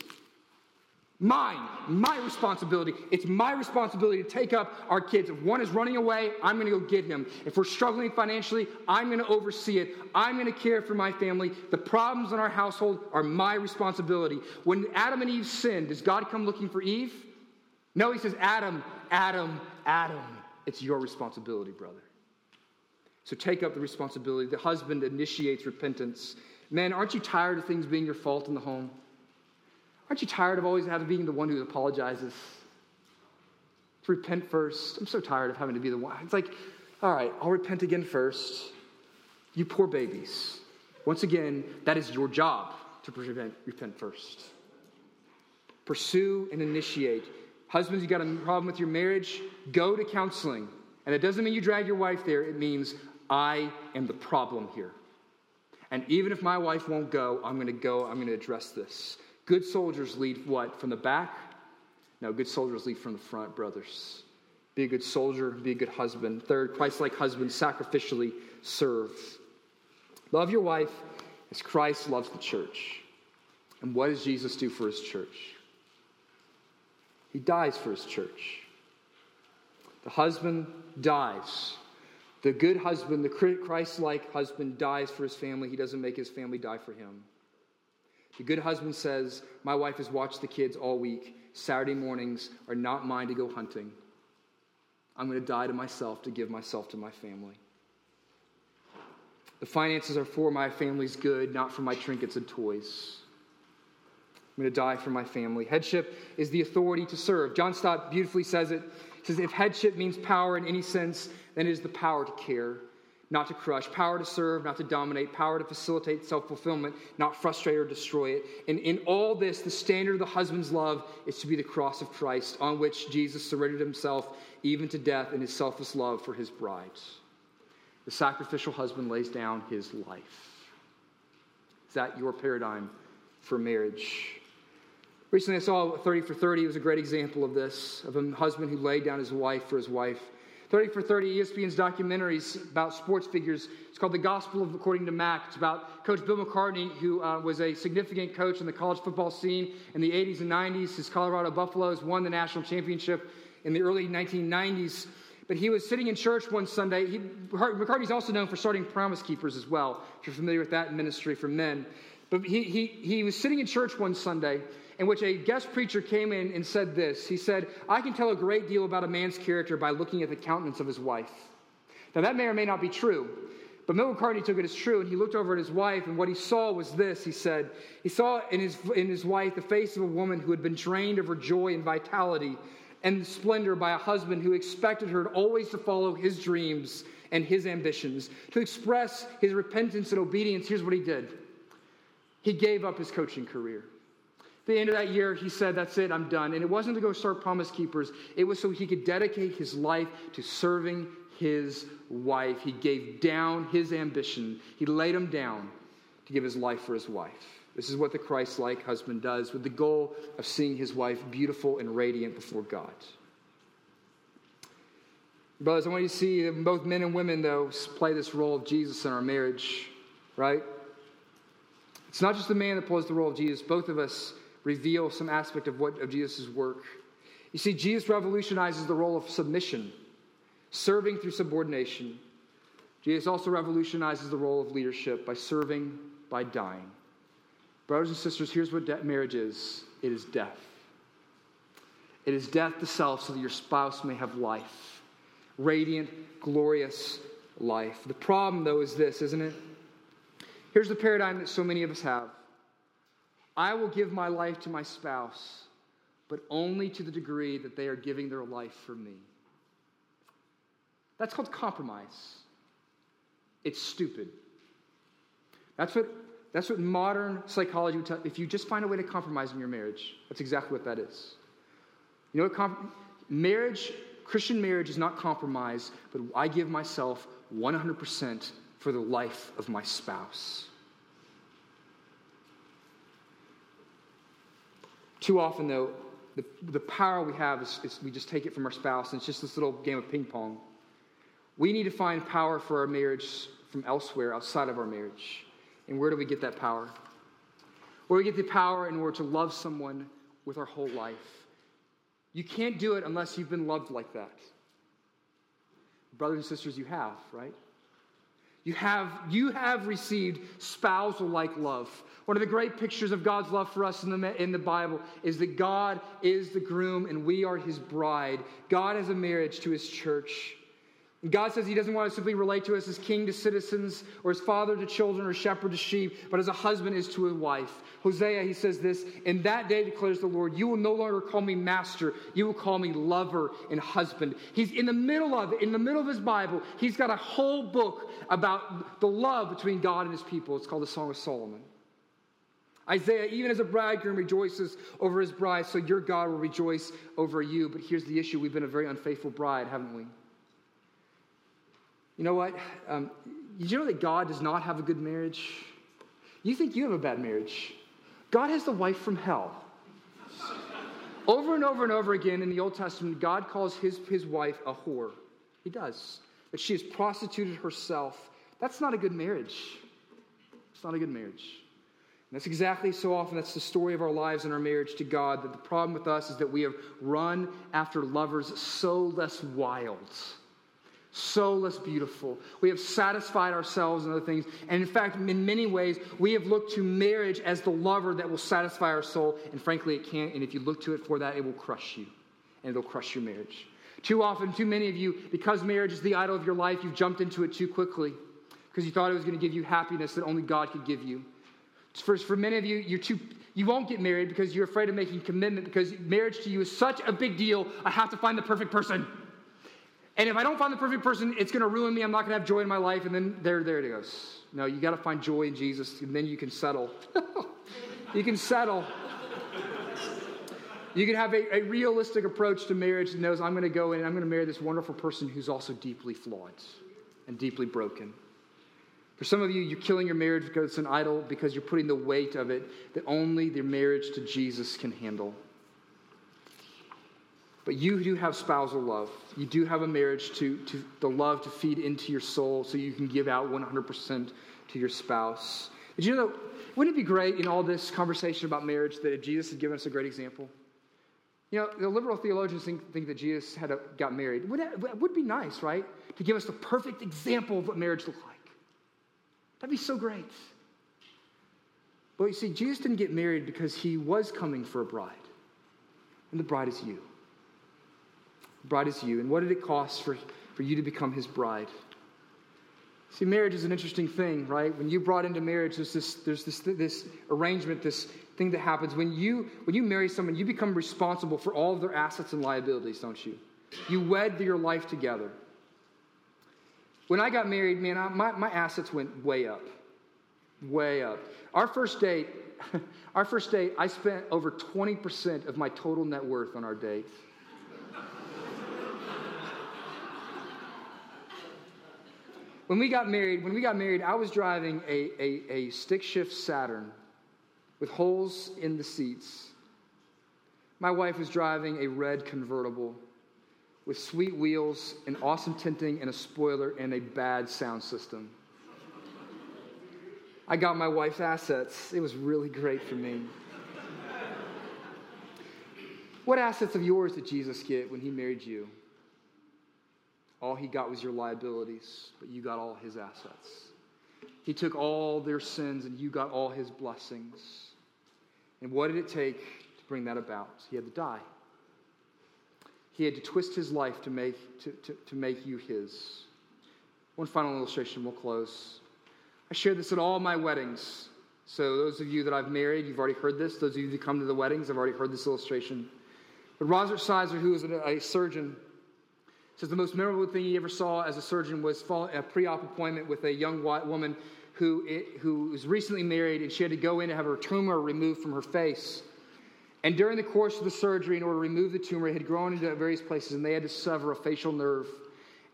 Mine, my responsibility. It's my responsibility to take up our kids. If one is running away, I'm going to go get him. If we're struggling financially, I'm going to oversee it. I'm going to care for my family. The problems in our household are my responsibility. When Adam and Eve sinned, does God come looking for Eve? No, he says, Adam, Adam, Adam. It's your responsibility, brother. So take up the responsibility. The husband initiates repentance. Man, aren't you tired of things being your fault in the home? Aren't you tired of always having being the one who apologizes? To repent first. I'm so tired of having to be the one. It's like, all right, I'll repent again first. You poor babies. Once again, that is your job to repent, repent first. Pursue and initiate. Husbands, you got a problem with your marriage? Go to counseling. And it doesn't mean you drag your wife there, it means I am the problem here. And even if my wife won't go, I'm going to go, I'm going to address this. Good soldiers lead what? From the back? No, good soldiers lead from the front, brothers. Be a good soldier, be a good husband. Third, Christ like husband, sacrificially serve. Love your wife as Christ loves the church. And what does Jesus do for his church? He dies for his church. The husband dies. The good husband, the Christ like husband, dies for his family. He doesn't make his family die for him. The good husband says, My wife has watched the kids all week. Saturday mornings are not mine to go hunting. I'm going to die to myself to give myself to my family. The finances are for my family's good, not for my trinkets and toys. I'm going to die for my family. Headship is the authority to serve. John Stott beautifully says it. He says, If headship means power in any sense, then it is the power to care, not to crush, power to serve, not to dominate, power to facilitate self fulfillment, not frustrate or destroy it. And in all this, the standard of the husband's love is to be the cross of Christ, on which Jesus surrendered himself even to death in his selfless love for his bride. The sacrificial husband lays down his life. Is that your paradigm for marriage? Recently, I saw 30 for 30. It was a great example of this, of a husband who laid down his wife for his wife. 30 for 30, ESPN's documentaries about sports figures. It's called The Gospel of According to Mac. It's about Coach Bill McCartney, who uh, was a significant coach in the college football scene in the 80s and 90s. His Colorado Buffaloes won the national championship in the early 1990s. But he was sitting in church one Sunday. He, McCartney's also known for starting Promise Keepers as well, if you're familiar with that ministry for men. But he, he, he was sitting in church one Sunday in which a guest preacher came in and said this. He said, I can tell a great deal about a man's character by looking at the countenance of his wife. Now, that may or may not be true, but Bill McCartney took it as true, and he looked over at his wife, and what he saw was this. He said, He saw in his, in his wife the face of a woman who had been drained of her joy and vitality and splendor by a husband who expected her always to follow his dreams and his ambitions. To express his repentance and obedience, here's what he did he gave up his coaching career the end of that year, he said, That's it, I'm done. And it wasn't to go start Promise Keepers, it was so he could dedicate his life to serving his wife. He gave down his ambition, he laid him down to give his life for his wife. This is what the Christ like husband does with the goal of seeing his wife beautiful and radiant before God. Brothers, I want you to see that both men and women, though, play this role of Jesus in our marriage, right? It's not just the man that plays the role of Jesus. Both of us reveal some aspect of what of Jesus' work. You see, Jesus revolutionizes the role of submission, serving through subordination. Jesus also revolutionizes the role of leadership by serving, by dying. Brothers and sisters, here's what de- marriage is it is death. It is death to self so that your spouse may have life. Radiant, glorious life. The problem, though, is this, isn't it? Here's the paradigm that so many of us have I will give my life to my spouse, but only to the degree that they are giving their life for me. That's called compromise. It's stupid. That's what, that's what modern psychology would tell. If you just find a way to compromise in your marriage, that's exactly what that is. You know what? Comp- marriage, Christian marriage is not compromise, but I give myself 100% for the life of my spouse. Too often, though, the, the power we have is, is we just take it from our spouse, and it's just this little game of ping pong. We need to find power for our marriage from elsewhere, outside of our marriage. And where do we get that power? Where we get the power in order to love someone with our whole life. You can't do it unless you've been loved like that. Brothers and sisters, you have, right? You have, you have received spousal like love. One of the great pictures of God's love for us in the, in the Bible is that God is the groom and we are his bride. God has a marriage to his church. God says He doesn't want to simply relate to us as king to citizens or as father to children or shepherd to sheep, but as a husband is to a wife. Hosea, he says this In that day declares the Lord, you will no longer call me master, you will call me lover and husband. He's in the middle of it, in the middle of his Bible, he's got a whole book about the love between God and his people. It's called the Song of Solomon. Isaiah, even as a bridegroom rejoices over his bride, so your God will rejoice over you. But here's the issue we've been a very unfaithful bride, haven't we? You know what? Um, you know that God does not have a good marriage? You think you have a bad marriage. God has the wife from hell. over and over and over again in the Old Testament, God calls his, his wife a whore. He does. That she has prostituted herself. That's not a good marriage. It's not a good marriage. And that's exactly so often, that's the story of our lives and our marriage to God. That the problem with us is that we have run after lovers so less wild so less beautiful. We have satisfied ourselves and other things. And in fact, in many ways, we have looked to marriage as the lover that will satisfy our soul. And frankly, it can't. And if you look to it for that, it will crush you. And it'll crush your marriage. Too often, too many of you, because marriage is the idol of your life, you've jumped into it too quickly because you thought it was going to give you happiness that only God could give you. For, for many of you, you're too, you won't get married because you're afraid of making commitment because marriage to you is such a big deal. I have to find the perfect person. And if I don't find the perfect person, it's going to ruin me. I'm not going to have joy in my life. And then there, there it goes. No, you got to find joy in Jesus, and then you can settle. [laughs] you can settle. You can have a, a, realistic approach to marriage that knows I'm going to go in and I'm going to marry this wonderful person who's also deeply flawed and deeply broken. For some of you, you're killing your marriage because it's an idol, because you're putting the weight of it that only the marriage to Jesus can handle. But you do have spousal love. You do have a marriage to, to the love to feed into your soul so you can give out 100% to your spouse. Did you know, wouldn't it be great in all this conversation about marriage that if Jesus had given us a great example? You know, the liberal theologians think, think that Jesus had a, got married. Would it would be nice, right? To give us the perfect example of what marriage looked like. That'd be so great. But you see, Jesus didn't get married because he was coming for a bride. And the bride is you bride is you. And what did it cost for, for you to become his bride? See, marriage is an interesting thing, right? When you brought into marriage, there's this, there's this, this arrangement, this thing that happens. When you, when you marry someone, you become responsible for all of their assets and liabilities, don't you? You wed your life together. When I got married, man, I, my, my assets went way up. Way up. Our first date, [laughs] our first date, I spent over 20% of my total net worth on our date. When we got married, when we got married, I was driving a, a, a stick shift Saturn with holes in the seats. My wife was driving a red convertible with sweet wheels and awesome tinting and a spoiler and a bad sound system. I got my wife's assets. It was really great for me. what assets of yours did Jesus get when he married you? All he got was your liabilities, but you got all his assets. He took all their sins and you got all his blessings. And what did it take to bring that about? He had to die. He had to twist his life to make, to, to, to make you his. One final illustration, we'll close. I share this at all my weddings. So, those of you that I've married, you've already heard this. Those of you that come to the weddings, I've already heard this illustration. But Robert Sizer, who was a surgeon, says the most memorable thing he ever saw as a surgeon was a pre-op appointment with a young white woman who, who was recently married and she had to go in to have her tumor removed from her face. And during the course of the surgery, in order to remove the tumor, it had grown into various places and they had to sever a facial nerve.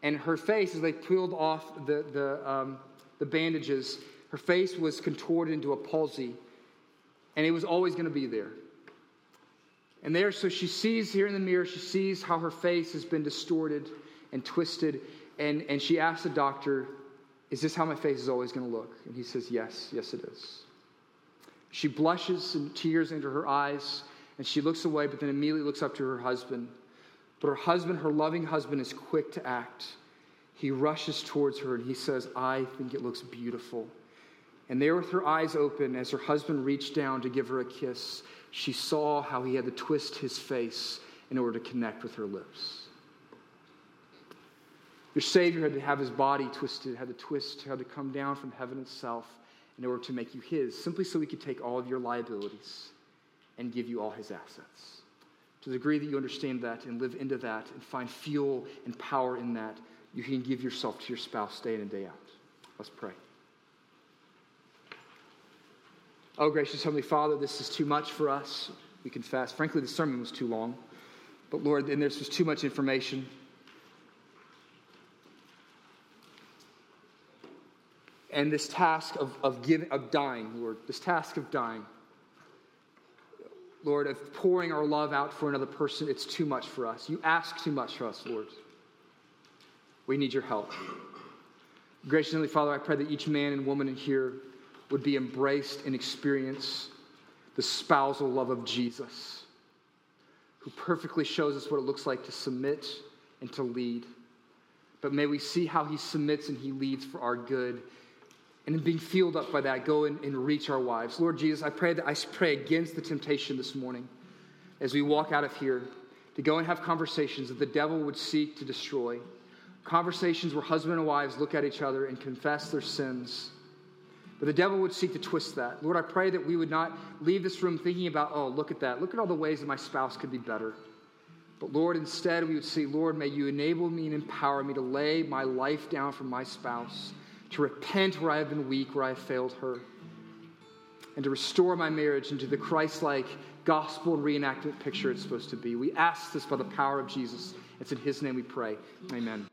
And her face, as they peeled off the, the, um, the bandages, her face was contorted into a palsy. And it was always going to be there. And there, so she sees here in the mirror, she sees how her face has been distorted and twisted. And, and she asks the doctor, Is this how my face is always going to look? And he says, Yes, yes, it is. She blushes and tears into her eyes, and she looks away, but then immediately looks up to her husband. But her husband, her loving husband, is quick to act. He rushes towards her and he says, I think it looks beautiful. And there, with her eyes open, as her husband reached down to give her a kiss, she saw how he had to twist his face in order to connect with her lips. Your Savior had to have his body twisted, had to twist, had to come down from heaven itself in order to make you his, simply so he could take all of your liabilities and give you all his assets. To the degree that you understand that and live into that and find fuel and power in that, you can give yourself to your spouse day in and day out. Let's pray. Oh, gracious Heavenly Father, this is too much for us. We confess. Frankly, the sermon was too long. But Lord, and there's just too much information. And this task of, of, giving, of dying, Lord, this task of dying, Lord, of pouring our love out for another person, it's too much for us. You ask too much for us, Lord. We need your help. Gracious Heavenly Father, I pray that each man and woman in here would be embraced and experience the spousal love of Jesus, who perfectly shows us what it looks like to submit and to lead. But may we see how he submits and he leads for our good. And in being filled up by that, go and, and reach our wives. Lord Jesus, I pray that I pray against the temptation this morning as we walk out of here to go and have conversations that the devil would seek to destroy. Conversations where husband and wives look at each other and confess their sins but the devil would seek to twist that. Lord, I pray that we would not leave this room thinking about, oh, look at that. Look at all the ways that my spouse could be better. But Lord, instead, we would say, Lord, may you enable me and empower me to lay my life down for my spouse, to repent where I have been weak, where I have failed her, and to restore my marriage into the Christ like gospel reenactment picture it's supposed to be. We ask this by the power of Jesus. It's in His name we pray. Amen.